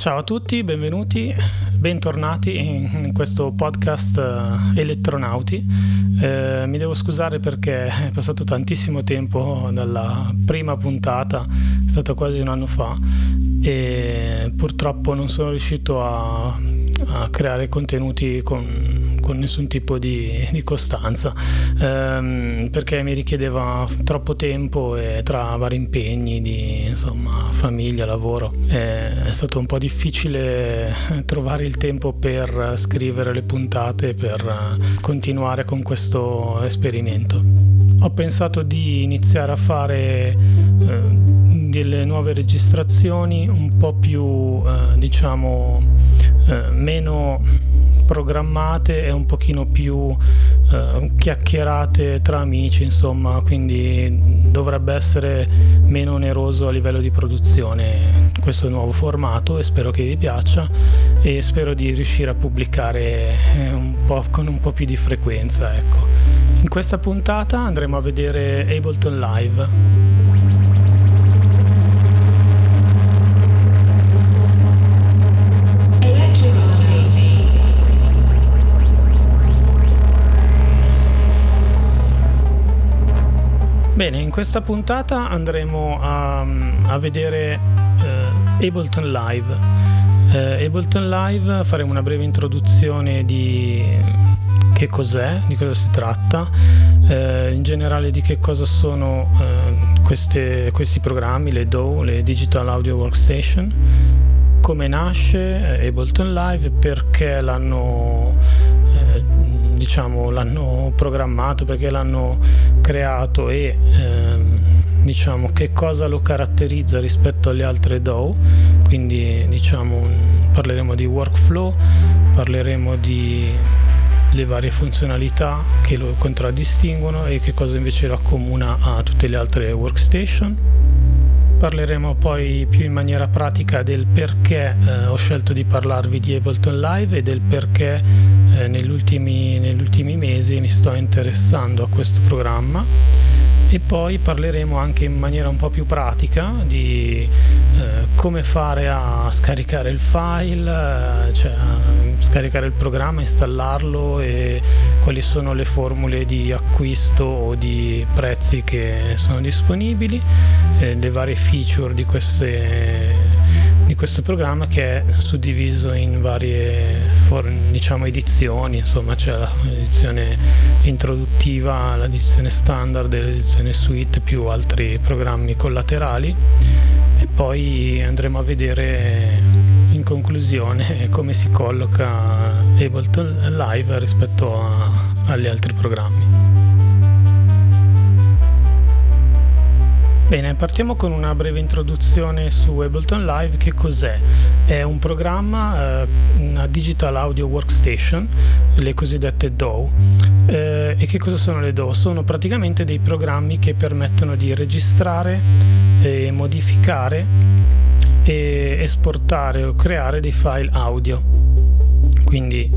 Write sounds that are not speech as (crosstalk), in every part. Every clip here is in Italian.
Ciao a tutti, benvenuti, bentornati in questo podcast eh, Elettronauti. Eh, mi devo scusare perché è passato tantissimo tempo dalla prima puntata, è stato quasi un anno fa e purtroppo non sono riuscito a, a creare contenuti con, con nessun tipo di, di costanza ehm, perché mi richiedeva troppo tempo e tra vari impegni di insomma, famiglia, lavoro è, è stato un po' difficile trovare il tempo per scrivere le puntate per continuare con questo esperimento. Ho pensato di iniziare a fare eh, delle nuove registrazioni un po' più eh, diciamo eh, meno programmate e un pochino più eh, chiacchierate tra amici insomma quindi dovrebbe essere meno oneroso a livello di produzione questo nuovo formato e spero che vi piaccia e spero di riuscire a pubblicare eh, un con un po' più di frequenza ecco. In questa puntata andremo a vedere Ableton Live Bene, in questa puntata andremo a, a vedere eh, Ableton Live. Eh, Ableton Live faremo una breve introduzione di che cos'è, di cosa si tratta, eh, in generale di che cosa sono eh, queste, questi programmi, le DAW, le Digital Audio Workstation, come nasce eh, Ableton Live, perché l'hanno diciamo, l'hanno programmato, perché l'hanno creato e ehm, diciamo, che cosa lo caratterizza rispetto alle altre DAW, quindi diciamo, parleremo di workflow, parleremo di le varie funzionalità che lo contraddistinguono e che cosa invece lo accomuna a tutte le altre workstation Parleremo poi più in maniera pratica del perché eh, ho scelto di parlarvi di Ableton Live e del perché eh, negli, ultimi, negli ultimi mesi mi sto interessando a questo programma e poi parleremo anche in maniera un po' più pratica di eh, come fare a scaricare il file, eh, cioè scaricare il programma, installarlo e quali sono le formule di acquisto o di prezzi che sono disponibili, eh, le varie feature di queste questo programma che è suddiviso in varie diciamo, edizioni, insomma c'è l'edizione introduttiva, l'edizione standard, l'edizione suite più altri programmi collaterali e poi andremo a vedere in conclusione come si colloca Ableton Live rispetto a, agli altri programmi. Bene, partiamo con una breve introduzione su Ableton Live. Che cos'è? È un programma, eh, una digital audio workstation, le cosiddette DAW. Eh, e che cosa sono le DAW? Sono praticamente dei programmi che permettono di registrare e modificare e esportare o creare dei file audio. Quindi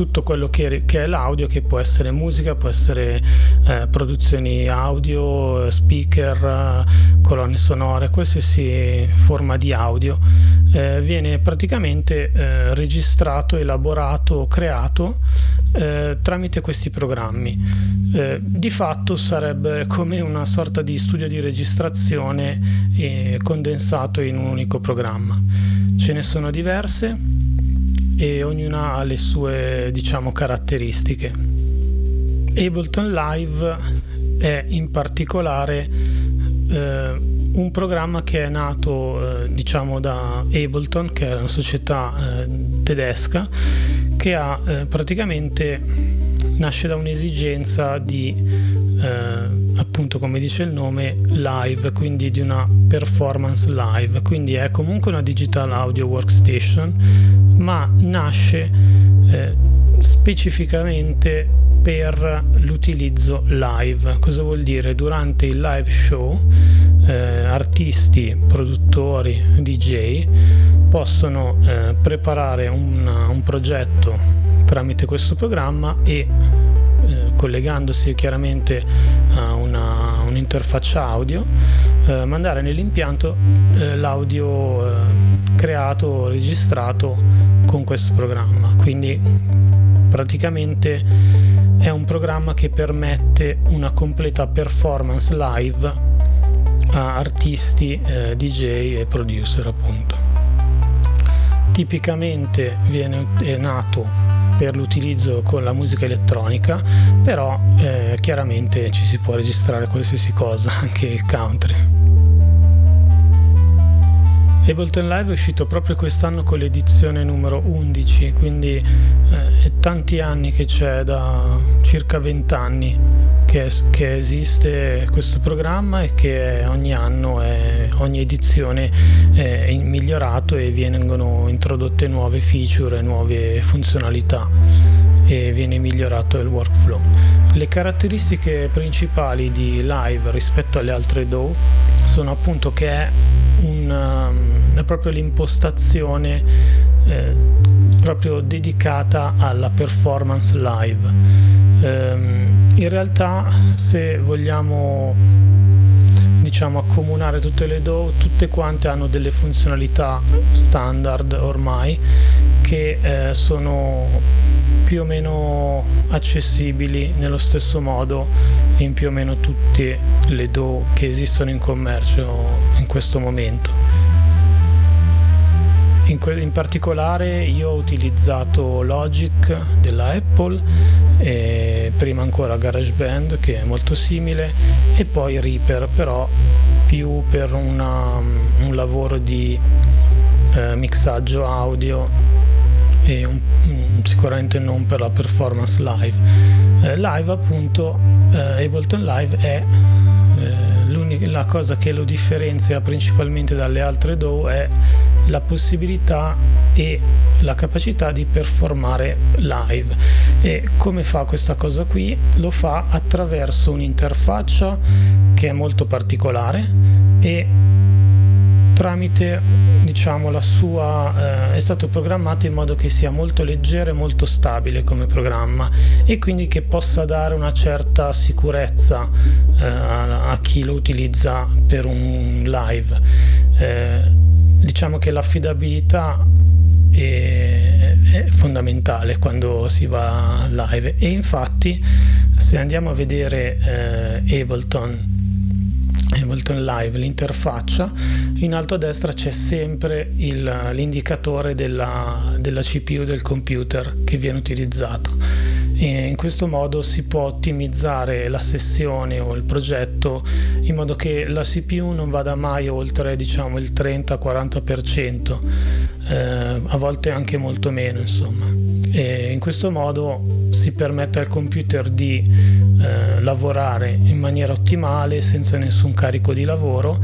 tutto quello che, che, è l'audio, che può essere musica, può essere eh, produzioni audio, speaker, colonne sonore, qualsiasi forma di audio, eh, viene praticamente eh, registrato, elaborato, creato eh, tramite questi programmi. Eh, di fatto sarebbe come una sorta di studio di registrazione eh, condensato in un unico programma. Ce ne sono diverse e ognuna ha le sue diciamo caratteristiche. Ableton Live è in particolare eh, un programma che è nato eh, diciamo da Ableton che è una società eh, tedesca che ha eh, praticamente nasce da un'esigenza di eh, appunto come dice il nome live quindi di una performance live quindi è comunque una digital audio workstation ma nasce eh, specificamente per l'utilizzo live. Cosa vuol dire? Durante il live show eh, artisti, produttori, DJ possono eh, preparare un, un, progetto tramite questo programma e collegandosi chiaramente a una, un'interfaccia audio, eh, mandare nell'impianto eh, l'audio creato, registrato con questo programma. Quindi praticamente è un programma che permette una completa performance live a artisti, eh, DJ e producer appunto. Tipicamente viene, è nato per l'utilizzo con la musica elettronica, però eh, chiaramente ci si può registrare qualsiasi cosa, (laughs) anche il country. Ableton Live è uscito proprio quest'anno con l'edizione numero 11, quindi eh, è tanti anni che c'è, da circa 20 anni che, che esiste questo programma e che ogni anno, è, ogni edizione è migliorato e vengono introdotte nuove feature nuove funzionalità e viene migliorato il workflow. Le caratteristiche principali di Live rispetto alle altre DAW sono appunto che è una, um, è proprio l'impostazione eh, proprio dedicata alla performance live. Um, in realtà se vogliamo diciamo accomunare tutte le DAW, tutte quante hanno delle funzionalità standard ormai che eh, sono più o meno accessibili nello stesso modo in più o meno tutte le DAW che esistono in commercio in questo momento. In, in, particolare io ho utilizzato Logic della Apple, prima ancora GarageBand che è molto simile e poi Reaper però più per una, un lavoro di eh, mixaggio audio e un, sicuramente non per la performance live. Eh, live appunto, eh, Ableton Live è eh, la cosa che lo differenzia principalmente dalle altre DAW è la possibilità e la capacità di performare live. E come fa questa cosa qui? Lo fa attraverso un'interfaccia che è molto particolare e tramite diciamo la sua eh, è stato programmato in modo che sia molto leggero e molto stabile come programma e quindi che possa dare una certa sicurezza eh, a, a, chi lo utilizza per un live eh, diciamo che l'affidabilità è, è fondamentale quando si va live e infatti se andiamo a vedere eh, Ableton Ableton Live, l'interfaccia, in alto a destra c'è sempre il, l'indicatore della, della CPU del computer che viene utilizzato. E in questo modo si può ottimizzare la sessione o il progetto in modo che la CPU non vada mai oltre diciamo, il 30-40%, eh, a volte anche molto meno insomma. E in questo modo si permette al computer di eh, lavorare in maniera ottimale senza nessun carico di lavoro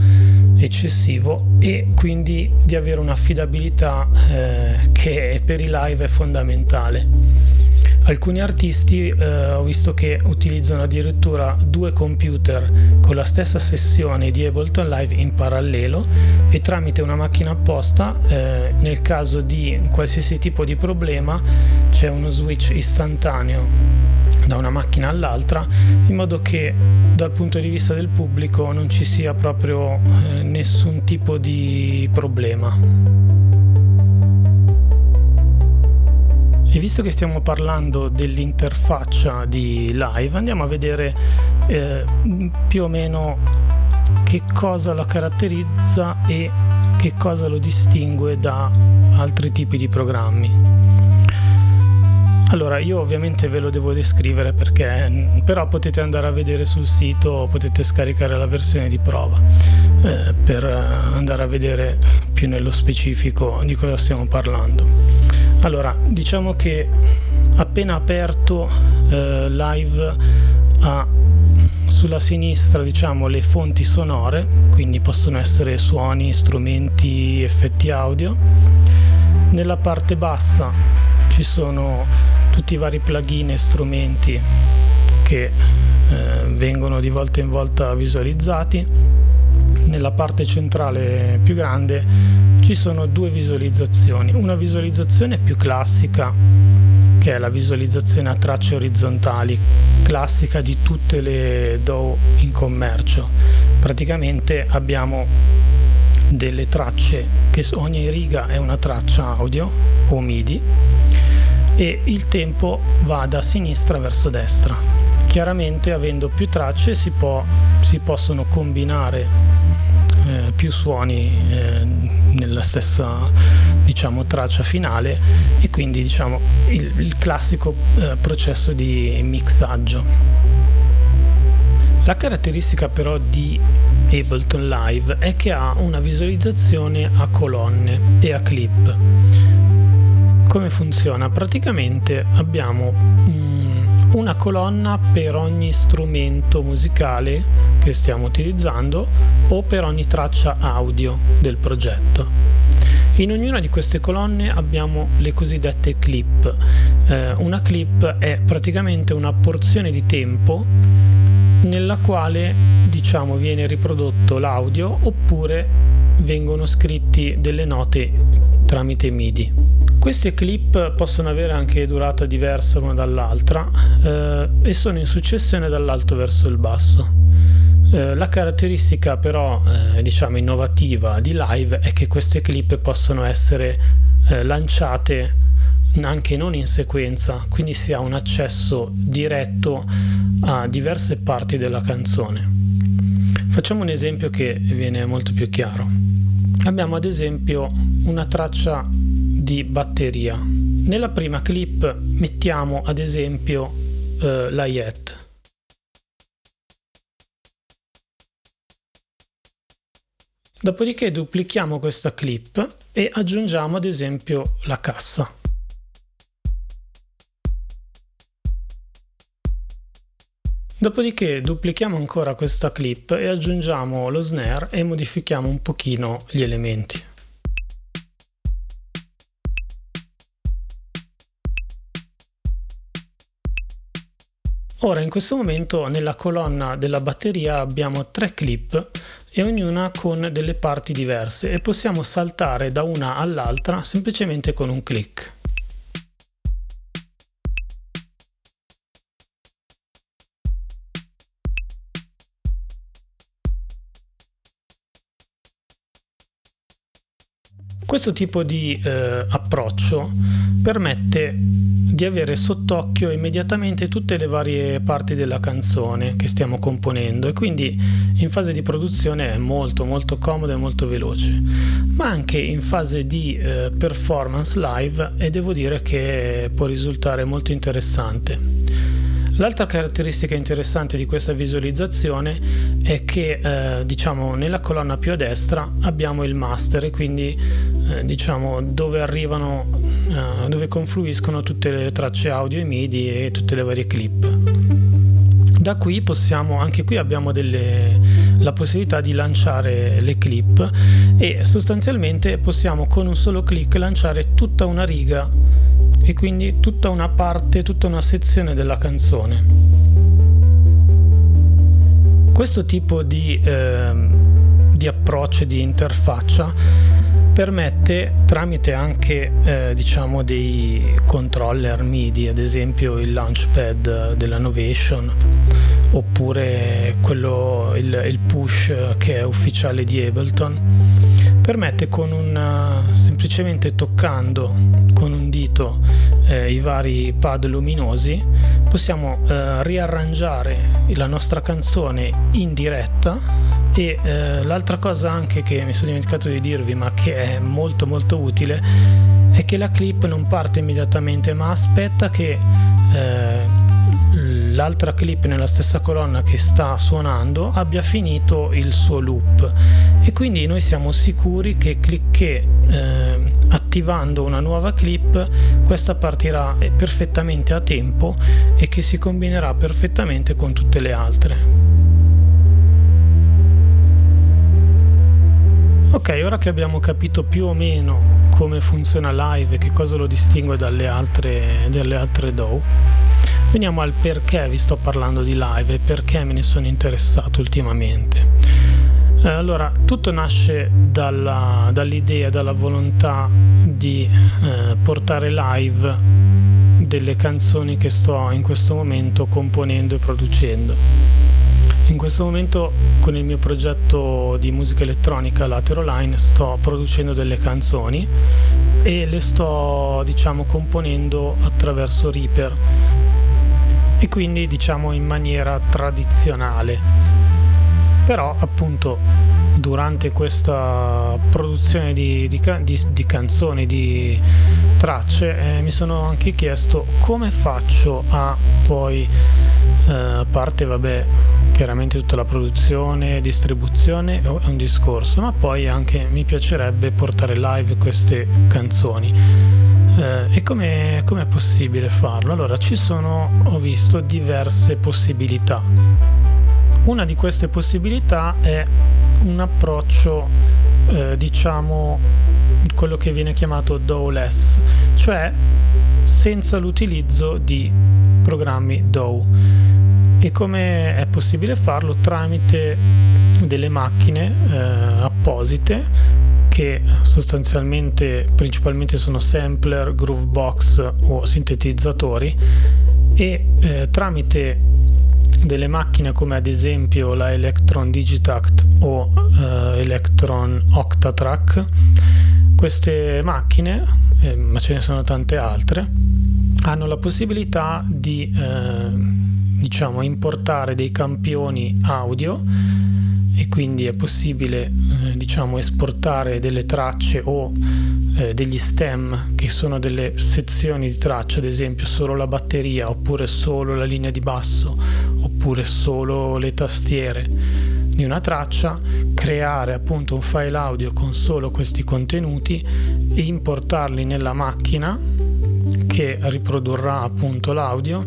eccessivo e quindi di avere un'affidabilità eh, che per i live è fondamentale. Alcuni artisti eh, ho visto che utilizzano addirittura due computer con la stessa sessione di Ableton Live in parallelo e tramite una macchina apposta, eh, nel caso di qualsiasi tipo di problema, c'è uno switch istantaneo da una macchina all'altra in modo che dal punto di vista del pubblico non ci sia proprio eh, nessun tipo di problema. E visto che stiamo parlando dell'interfaccia di live, andiamo a vedere eh, più o meno che cosa la caratterizza e che cosa lo distingue da altri tipi di programmi. Allora, io ovviamente ve lo devo descrivere perché però potete andare a vedere sul sito, potete scaricare la versione di prova eh, per andare a vedere più nello specifico di cosa stiamo parlando. Allora, diciamo che appena aperto eh, live ha sulla sinistra diciamo le fonti sonore, quindi possono essere suoni, strumenti, effetti audio. Nella parte bassa ci sono tutti i vari plugin e strumenti che eh, vengono di volta in volta visualizzati. Nella parte centrale più grande ci sono due visualizzazioni, una visualizzazione più classica che è la visualizzazione a tracce orizzontali classica di tutte le DAW in commercio. Praticamente abbiamo delle tracce, che ogni riga è una traccia audio o MIDI e il tempo va da sinistra verso destra. Chiaramente avendo più tracce si, può, si possono combinare eh, più suoni eh, nella stessa diciamo, traccia finale e quindi diciamo, il, il classico eh, processo di mixaggio. La caratteristica però di Ableton Live è che ha una visualizzazione a colonne e a clip. Come funziona? Praticamente abbiamo um, una colonna per ogni strumento musicale che stiamo utilizzando o per ogni traccia audio del progetto. In ognuna di queste colonne abbiamo le cosiddette clip. Eh, una clip è praticamente una porzione di tempo nella quale diciamo viene riprodotto l'audio oppure vengono scritti delle note tramite MIDI. Queste clip possono avere anche durata diversa l'una dall'altra eh, e sono in successione dall'alto verso il basso. Eh, la caratteristica però eh, diciamo innovativa di live è che queste clip possono essere eh, lanciate anche non in sequenza, quindi si ha un accesso diretto a diverse parti della canzone. Facciamo un esempio che viene molto più chiaro. Abbiamo ad esempio una traccia di batteria. Nella prima clip mettiamo ad esempio eh, la Yet. Dopodiché duplichiamo questa clip e aggiungiamo ad esempio la cassa. Dopodiché duplichiamo ancora questa clip e aggiungiamo lo snare e modifichiamo un pochino gli elementi. Ora in questo momento nella colonna della batteria abbiamo tre clip e ognuna con delle parti diverse e possiamo saltare da una all'altra semplicemente con un clic. Questo tipo di eh, approccio permette di avere sott'occhio immediatamente tutte le varie parti della canzone che stiamo componendo e quindi in fase di produzione è molto molto comodo e molto veloce, ma anche in fase di eh, performance live e devo dire che può risultare molto interessante. L'altra caratteristica interessante di questa visualizzazione è che eh, diciamo nella colonna più a destra abbiamo il master e quindi eh, diciamo dove arrivano eh, dove confluiscono tutte le tracce audio e MIDI e tutte le varie clip. Da qui possiamo anche qui abbiamo delle, la possibilità di lanciare le clip e sostanzialmente possiamo con un solo clic lanciare tutta una riga e quindi tutta una parte, tutta una sezione della canzone. Questo tipo di, eh, di approccio, di interfaccia permette tramite anche eh, diciamo dei controller MIDI, ad esempio il launchpad della Novation oppure quello, il, il push che è ufficiale di Ableton permette con una, semplicemente toccando con un dito eh, i vari pad luminosi possiamo eh, riarrangiare la nostra canzone in diretta e eh, l'altra cosa anche che mi sono dimenticato di dirvi ma che è molto molto utile è che la clip non parte immediatamente ma aspetta che eh, l'altra clip nella stessa colonna che sta suonando abbia finito il suo loop e quindi noi siamo sicuri che clicché eh, attivando una nuova clip questa partirà perfettamente a tempo e che si combinerà perfettamente con tutte le altre. Ok, ora che abbiamo capito più o meno come funziona live e che cosa lo distingue dalle altre, dalle altre DAW, Veniamo al perché vi sto parlando di live e perché me ne sono interessato ultimamente. Eh, allora, tutto nasce dalla, dall'idea, dalla volontà di eh, portare live delle canzoni che sto in questo momento componendo e producendo. In questo momento con il mio progetto di musica elettronica Lateroline sto producendo delle canzoni e le sto diciamo componendo attraverso Reaper. E quindi diciamo in maniera tradizionale. Però appunto durante questa produzione di, di, di, di canzoni, di tracce, eh, mi sono anche chiesto come faccio a poi, eh, a parte vabbè, chiaramente tutta la produzione, distribuzione è un discorso, ma poi anche mi piacerebbe portare live queste canzoni. Eh, e come è possibile farlo? Allora, ci sono, ho visto, diverse possibilità. Una di queste possibilità è un approccio, eh, diciamo, quello che viene chiamato DAW-less, cioè senza l'utilizzo di programmi DAW. E come è possibile farlo? Tramite delle macchine eh, apposite che sostanzialmente principalmente sono sampler, groovebox o sintetizzatori e eh, tramite delle macchine come ad esempio la Electron Digitact o uh, Electron Octatrack. Queste macchine, eh, ma ce ne sono tante altre, hanno la possibilità di eh, diciamo, importare dei campioni audio e quindi è possibile eh, diciamo, esportare delle tracce o eh, degli stem che sono delle sezioni di traccia, ad esempio solo la batteria oppure solo la linea di basso oppure solo le tastiere di una traccia, creare appunto un file audio con solo questi contenuti e importarli nella macchina che riprodurrà appunto l'audio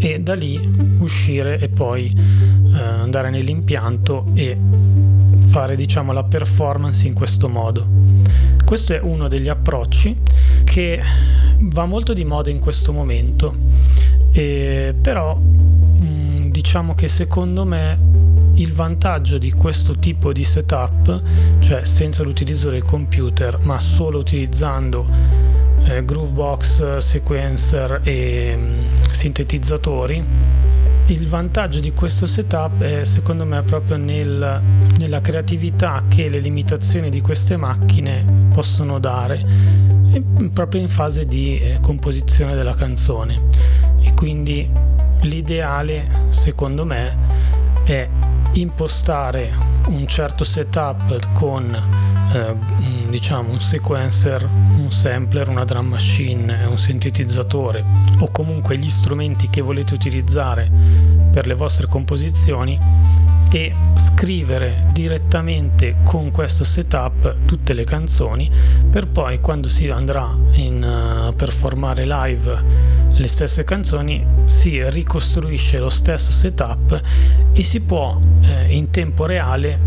e da lì uscire e poi eh, andare nell'impianto e fare diciamo la performance in questo modo. Questo è uno degli approcci che va molto di moda in questo momento, eh, però diciamo che secondo me il vantaggio di questo tipo di setup, cioè senza l'utilizzo del computer ma solo utilizzando eh, Groovebox, sequencer e mh, mm, sintetizzatori, il vantaggio di questo setup è secondo me proprio nel, nella creatività che le limitazioni di queste macchine possono dare proprio in fase di eh, composizione della canzone. E quindi l'ideale secondo me è impostare un certo setup con eh, diciamo un sequencer, un sampler, una drum machine, un sintetizzatore o comunque gli strumenti che volete utilizzare per le vostre composizioni e scrivere direttamente con questo setup tutte le canzoni per poi quando si andrà in, a performare live le stesse canzoni si ricostruisce lo stesso setup e si può eh, in tempo reale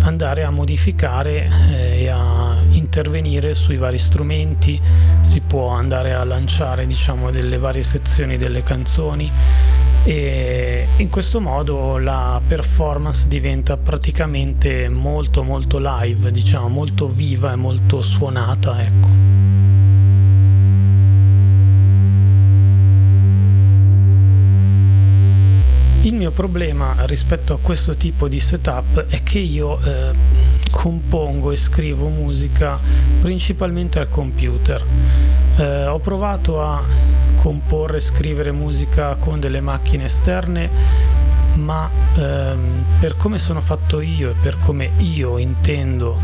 andare a modificare eh, e a intervenire sui vari strumenti, si può andare a lanciare diciamo delle varie sezioni delle canzoni e in questo modo la performance diventa praticamente molto molto live, diciamo molto viva e molto suonata, ecco. Il mio problema rispetto a questo tipo di setup è che io eh, compongo e scrivo musica principalmente al computer. Eh, ho provato a comporre e scrivere musica con delle macchine esterne, ma ehm, per come sono fatto io e per come io intendo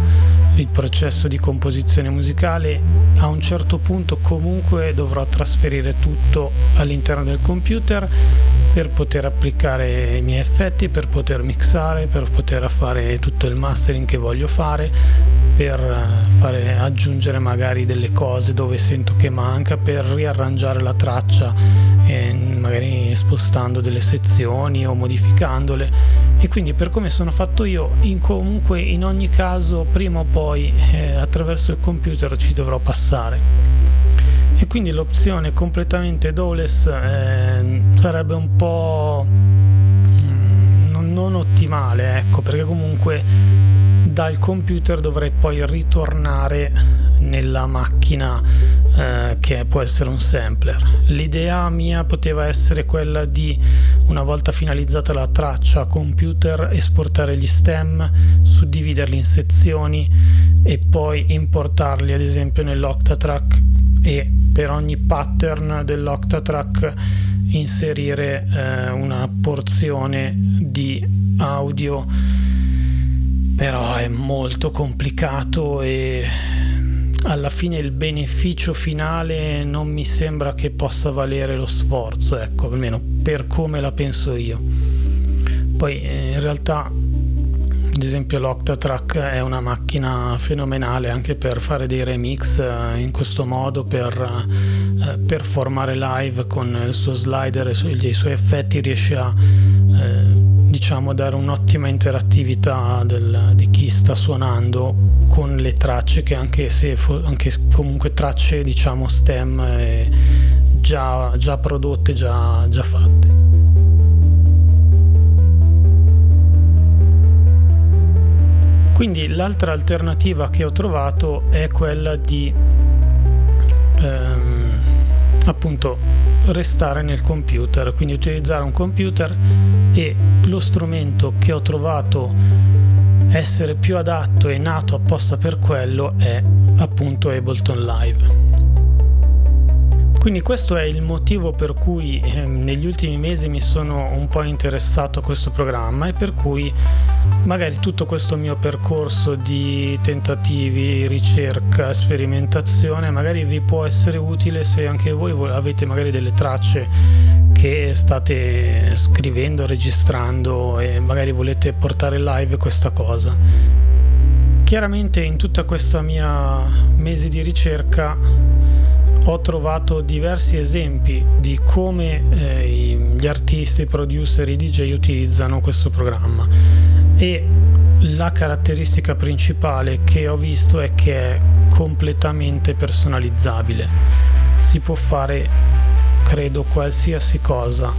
il processo di composizione musicale, a un certo punto comunque dovrò trasferire tutto all'interno del computer per poter applicare i miei effetti, per poter mixare, per poter fare tutto il mastering che voglio fare, per eh, fare, aggiungere magari delle cose dove sento che manca, per riarrangiare la traccia, eh, magari spostando delle sezioni o modificandole. E quindi per come sono fatto io, in comunque in ogni caso prima o poi eh, attraverso il computer ci dovrò passare e quindi l'opzione completamente dowless eh, sarebbe un po' mm, non, non ottimale ecco perché comunque dal computer dovrei poi ritornare nella macchina eh, che può essere un sampler. L'idea mia poteva essere quella di, una volta finalizzata la traccia computer, esportare gli stem, suddividerli in sezioni e poi importarli ad esempio nell'Octatrack e per ogni pattern dell'Octatrack inserire eh, una porzione di audio però è molto complicato e alla fine il beneficio finale non mi sembra che possa valere lo sforzo, ecco, almeno per come la penso io. Poi eh, in realtà ad esempio l'Octatrack è una macchina fenomenale anche per fare dei remix eh, in questo modo, per eh, performare live con il suo slider e i suoi effetti riesce a diciamo dare un'ottima interattività del, di chi sta suonando con le tracce che anche se fo, anche comunque tracce diciamo stem eh, già, già, prodotte già, già fatte. Quindi l'altra alternativa che ho trovato è quella di ehm, appunto restare nel computer, quindi utilizzare un computer e lo strumento che ho trovato essere più adatto e nato apposta per quello è appunto Ableton Live. Quindi questo è il motivo per cui eh, negli ultimi mesi mi sono un po' interessato a questo programma e per cui magari tutto questo mio percorso di tentativi, ricerca, sperimentazione magari vi può essere utile se anche voi avete magari delle tracce che state scrivendo, registrando e magari volete portare live questa cosa. Chiaramente in tutta questa mia mese di ricerca ho trovato diversi esempi di come eh, gli artisti, i producer, i DJ utilizzano questo programma e la caratteristica principale che ho visto è che è completamente personalizzabile. Si può fare, credo, qualsiasi cosa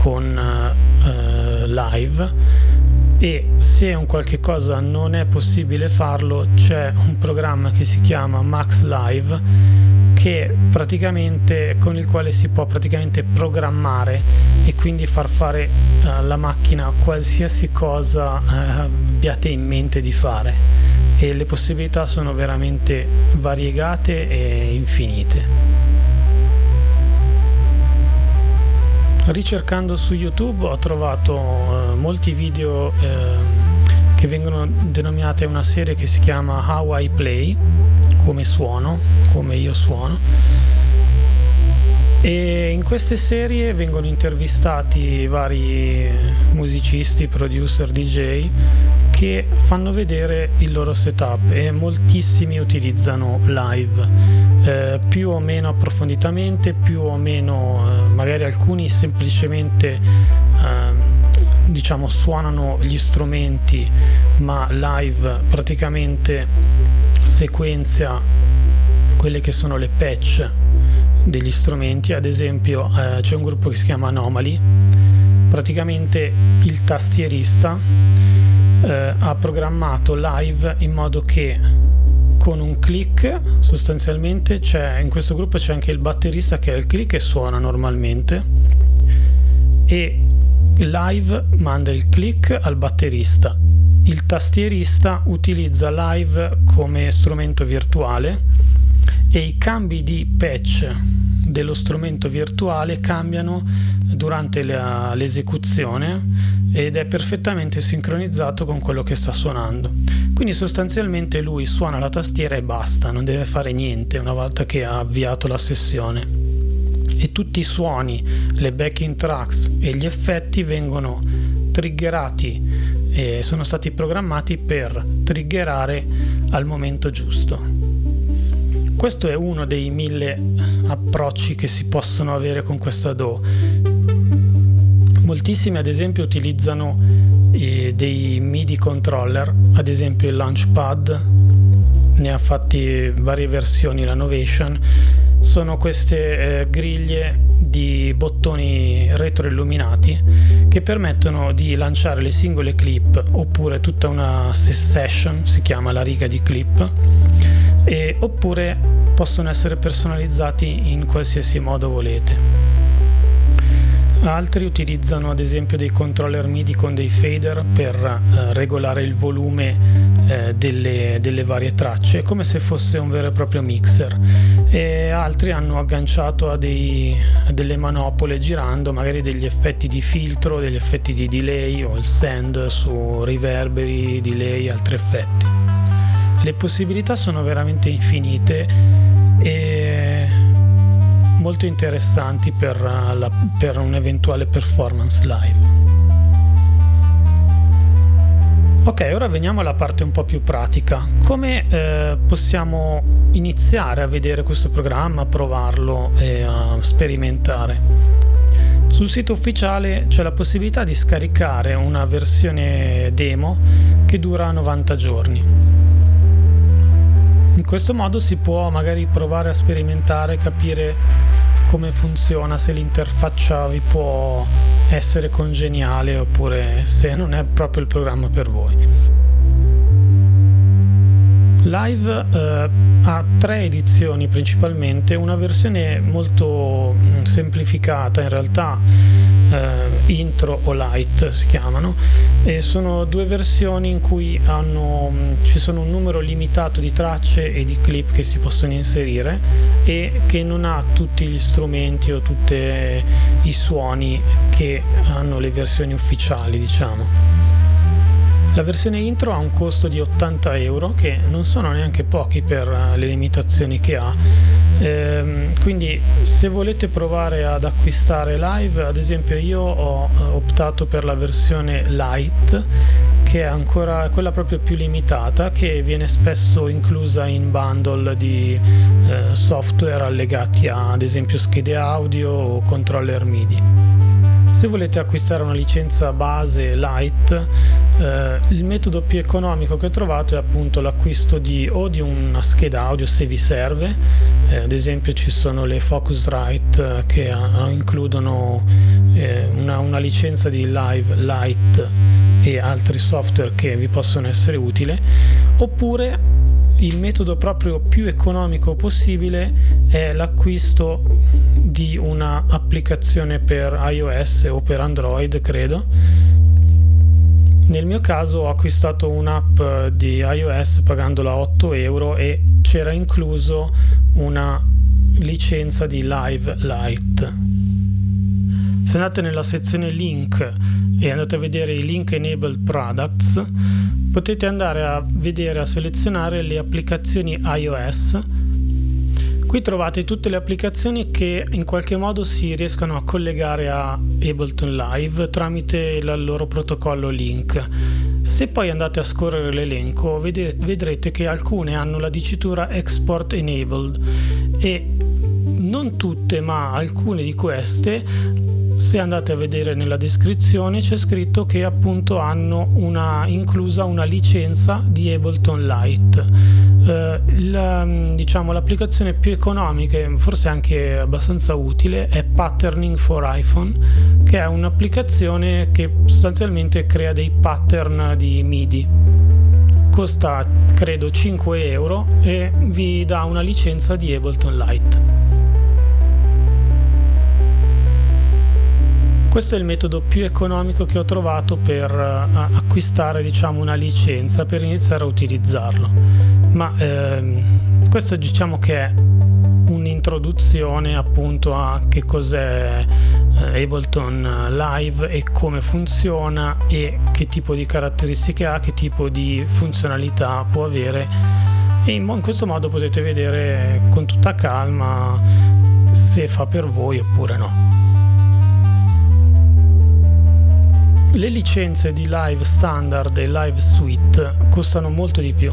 con uh, live e se un qualche cosa non è possibile farlo c'è un programma che si chiama Max Live che praticamente con il quale si può praticamente programmare e quindi far fare alla macchina qualsiasi cosa uh, abbiate in mente di fare e le possibilità sono veramente variegate e infinite. Ricercando su YouTube ho trovato uh, molti video uh, che vengono denominate una serie che si chiama How I Play come suono, come io suono. E in queste serie vengono intervistati vari musicisti, producer, DJ che fanno vedere il loro setup e moltissimi utilizzano live, eh, più o meno approfonditamente, più o meno, eh, magari alcuni semplicemente eh, diciamo suonano gli strumenti ma live praticamente sequenzia quelle che sono le patch degli strumenti, ad esempio eh, c'è un gruppo che si chiama Anomaly, praticamente il tastierista eh, ha programmato live in modo che con un click sostanzialmente c'è in questo gruppo c'è anche il batterista che ha il click e suona normalmente. E live manda il click al batterista il tastierista utilizza Live come strumento virtuale e i cambi di patch dello strumento virtuale cambiano durante la, l'esecuzione ed è perfettamente sincronizzato con quello che sta suonando. Quindi sostanzialmente lui suona la tastiera e basta, non deve fare niente una volta che ha avviato la sessione. E tutti i suoni, le backing tracks e gli effetti vengono triggerati e sono stati programmati per triggerare al momento giusto. Questo è uno dei mille approcci che si possono avere con questo DAW. Moltissimi ad esempio utilizzano eh, dei MIDI controller, ad esempio il Launchpad, ne ha fatti varie versioni la Novation, sono queste eh, griglie di bottoni retroilluminati che permettono di lanciare le singole clip oppure tutta una session, si chiama la riga di clip, e, oppure possono essere personalizzati in qualsiasi modo volete. Altri utilizzano ad esempio dei controller MIDI con dei fader per eh, regolare il volume eh, delle, delle, varie tracce, come se fosse un vero e proprio mixer. E altri hanno agganciato a, dei, a delle manopole girando magari degli effetti di filtro, degli effetti di delay o il send su riverberi, delay, altri effetti. Le possibilità sono veramente infinite e molto interessanti per, la, per un'eventuale performance live. Ok, ora veniamo alla parte un po' più pratica. Come eh, possiamo iniziare a vedere questo programma, a provarlo e a sperimentare? Sul sito ufficiale c'è la possibilità di scaricare una versione demo che dura 90 giorni. In questo modo si può magari provare a sperimentare, capire come funziona, se l'interfaccia vi può essere congeniale oppure se non è proprio il programma per voi. Live eh, ha tre edizioni principalmente, una versione molto mm, semplificata in realtà, eh, intro o light si chiamano, e sono due versioni in cui hanno, mm, ci sono un numero limitato di tracce e di clip che si possono inserire e che non ha tutti gli strumenti o tutti i suoni che hanno le versioni ufficiali diciamo. La versione intro ha un costo di 80 euro, che non sono neanche pochi per eh, le limitazioni che ha. Ehm, quindi se volete provare ad acquistare live, ad esempio io ho eh, optato per la versione light che è ancora quella proprio più limitata che viene spesso inclusa in bundle di eh, software allegati a ad esempio schede audio o controller MIDI. Se volete acquistare una licenza base light, eh, il metodo più economico che ho trovato è appunto l'acquisto di o di una scheda audio se vi serve, eh, ad esempio ci sono le Focusrite eh, che a, a includono eh, una, una licenza di Live Light e altri software che vi possono essere utili, oppure il metodo proprio più economico possibile è l'acquisto di una applicazione per iOS o per Android, credo. Nel mio caso ho acquistato un'app di iOS pagandola 8 euro e c'era incluso una licenza di Live Lite. Se andate nella sezione link e andate a vedere i link enabled products, potete andare a vedere, a selezionare le applicazioni iOS. Qui trovate tutte le applicazioni che in qualche modo si riescono a collegare a Ableton Live tramite il loro protocollo link. Se poi andate a scorrere l'elenco vedrete che alcune hanno la dicitura Export Enabled e non tutte ma alcune di queste se andate a vedere nella descrizione c'è scritto che appunto hanno una, inclusa una licenza di Ableton Lite. Eh, la, diciamo, l'applicazione più economica e forse anche abbastanza utile è Patterning for iPhone, che è un'applicazione che sostanzialmente crea dei pattern di MIDI. Costa credo 5 euro e vi dà una licenza di Ableton Lite. Questo è il metodo più economico che ho trovato per uh, acquistare diciamo, una licenza per iniziare a utilizzarlo. Ma ehm, questo diciamo che è un'introduzione appunto a che cos'è eh, Ableton Live e come funziona e che tipo di caratteristiche ha, che tipo di funzionalità può avere e in questo modo potete vedere con tutta calma se fa per voi oppure no. Le licenze di Live Standard e Live Suite costano molto di più.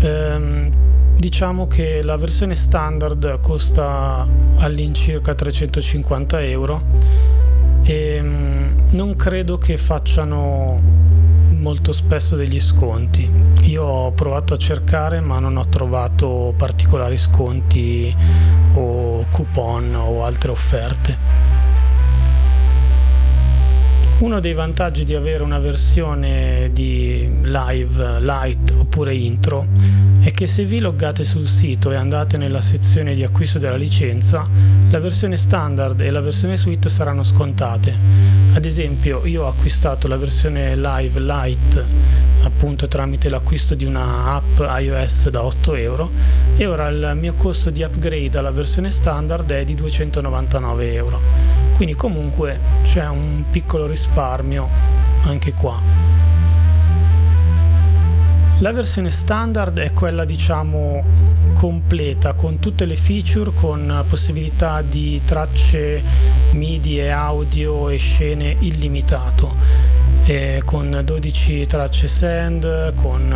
Ehm, diciamo che la versione standard costa all'incirca 350 euro e ehm, non credo che facciano molto spesso degli sconti. Io ho provato a cercare ma non ho trovato particolari sconti o coupon o altre offerte. Uno dei vantaggi di avere una versione di live, light oppure intro è che se vi loggate sul sito e andate nella sezione di acquisto della licenza, la versione standard e la versione suite saranno scontate. Ad esempio, io ho acquistato la versione live light appunto tramite l'acquisto di una app iOS da 8 euro e ora il mio costo di upgrade alla versione standard è di 299 euro quindi comunque c'è un piccolo risparmio anche qua. La versione standard è quella diciamo completa con tutte le feature con possibilità di tracce MIDI e audio e scene illimitato e con 12 tracce send con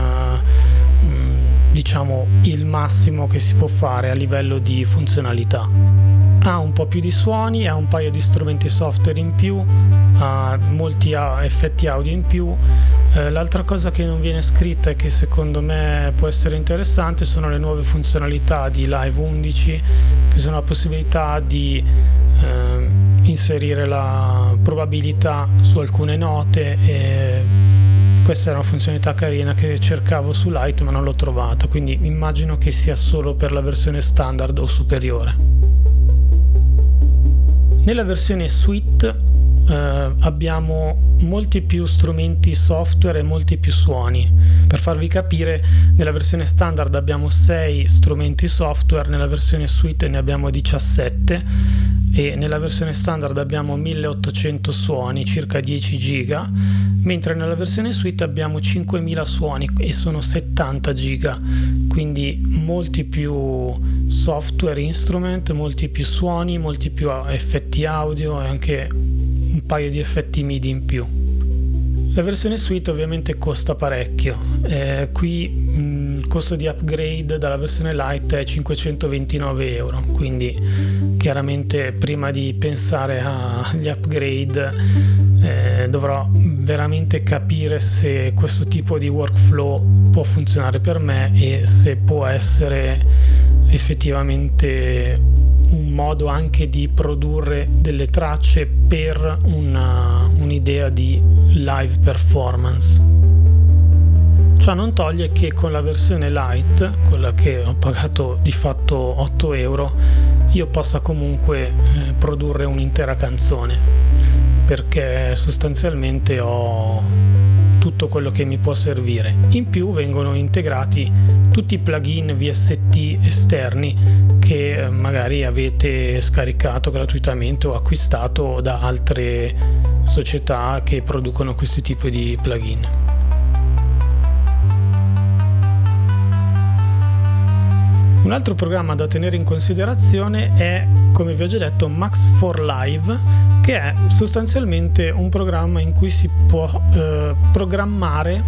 mm, diciamo il massimo che si può fare a livello di funzionalità ha un po' più di suoni, ha un paio di strumenti software in più, ha molti effetti audio in più. Eh, l'altra cosa che non viene scritta e che secondo me può essere interessante sono le nuove funzionalità di Live 11, che sono la possibilità di eh, inserire la probabilità su alcune note e questa era una funzionalità carina che cercavo su Lite ma non l'ho trovata, quindi immagino che sia solo per la versione standard o superiore. Nella versione suite eh, abbiamo molti più strumenti software e molti più suoni. Per farvi capire, nella versione standard abbiamo 6 strumenti software, nella versione suite ne abbiamo 17 e nella versione standard abbiamo 1800 suoni, circa 10 giga, mentre nella versione suite abbiamo 5000 suoni e sono 70 giga, quindi molti più software instrument, molti più suoni, molti più effetti audio e anche paio di effetti MIDI in più. La versione suite ovviamente costa parecchio, eh, qui mm, il costo di upgrade dalla versione light è 529 euro, quindi chiaramente prima di pensare agli upgrade eh, dovrò veramente capire se questo tipo di workflow può funzionare per me e se può essere effettivamente un modo anche di produrre delle tracce per una, un'idea di live performance. Ciò non toglie che con la versione light, quella che ho pagato di fatto 8 euro, io possa comunque eh, produrre un'intera canzone, perché sostanzialmente ho tutto quello che mi può servire. In più vengono integrati tutti i plugin VST esterni che eh, magari avete scaricato gratuitamente o acquistato da altre società che producono questo tipo di plugin. Un altro programma da tenere in considerazione è, come vi ho già detto, Max4 Live, che è sostanzialmente un programma in cui si può eh, programmare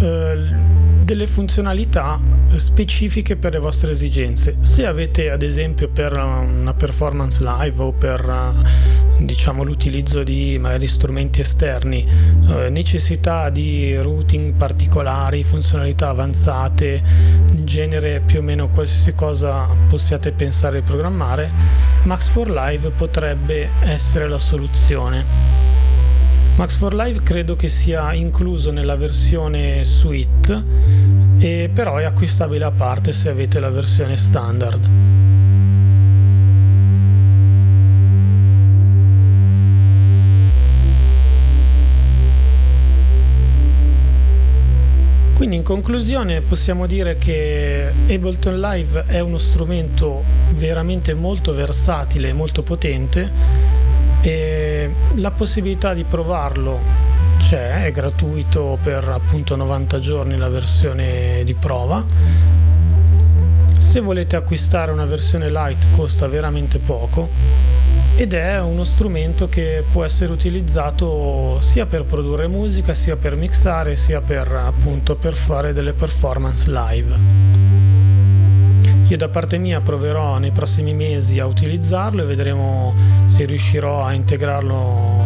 eh, delle funzionalità eh, specifiche per le vostre esigenze. Se avete ad esempio per una performance live o per eh, diciamo l'utilizzo di magari strumenti esterni eh, necessità di routing particolari, funzionalità avanzate, in genere più o meno qualsiasi cosa possiate pensare di programmare, Max4 Live potrebbe essere la soluzione. Max4 Live credo che sia incluso nella versione suite, e però è acquistabile a parte se avete la versione standard. Quindi in conclusione possiamo dire che Ableton Live è uno strumento veramente molto versatile e molto potente e la possibilità di provarlo c'è, è gratuito per appunto 90 giorni la versione di prova. Se volete acquistare una versione light costa veramente poco ed è uno strumento che può essere utilizzato sia per produrre musica, sia per mixare, sia per appunto per fare delle performance live. Io da parte mia proverò nei prossimi mesi a utilizzarlo e vedremo se riuscirò a integrarlo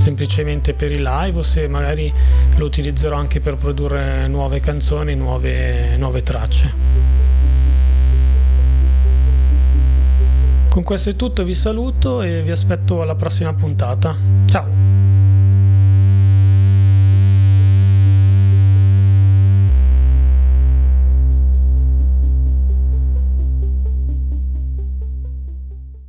semplicemente per i live o se magari lo utilizzerò anche per produrre nuove canzoni, nuove, nuove tracce. Con questo è tutto, vi saluto e vi aspetto alla prossima puntata. Ciao!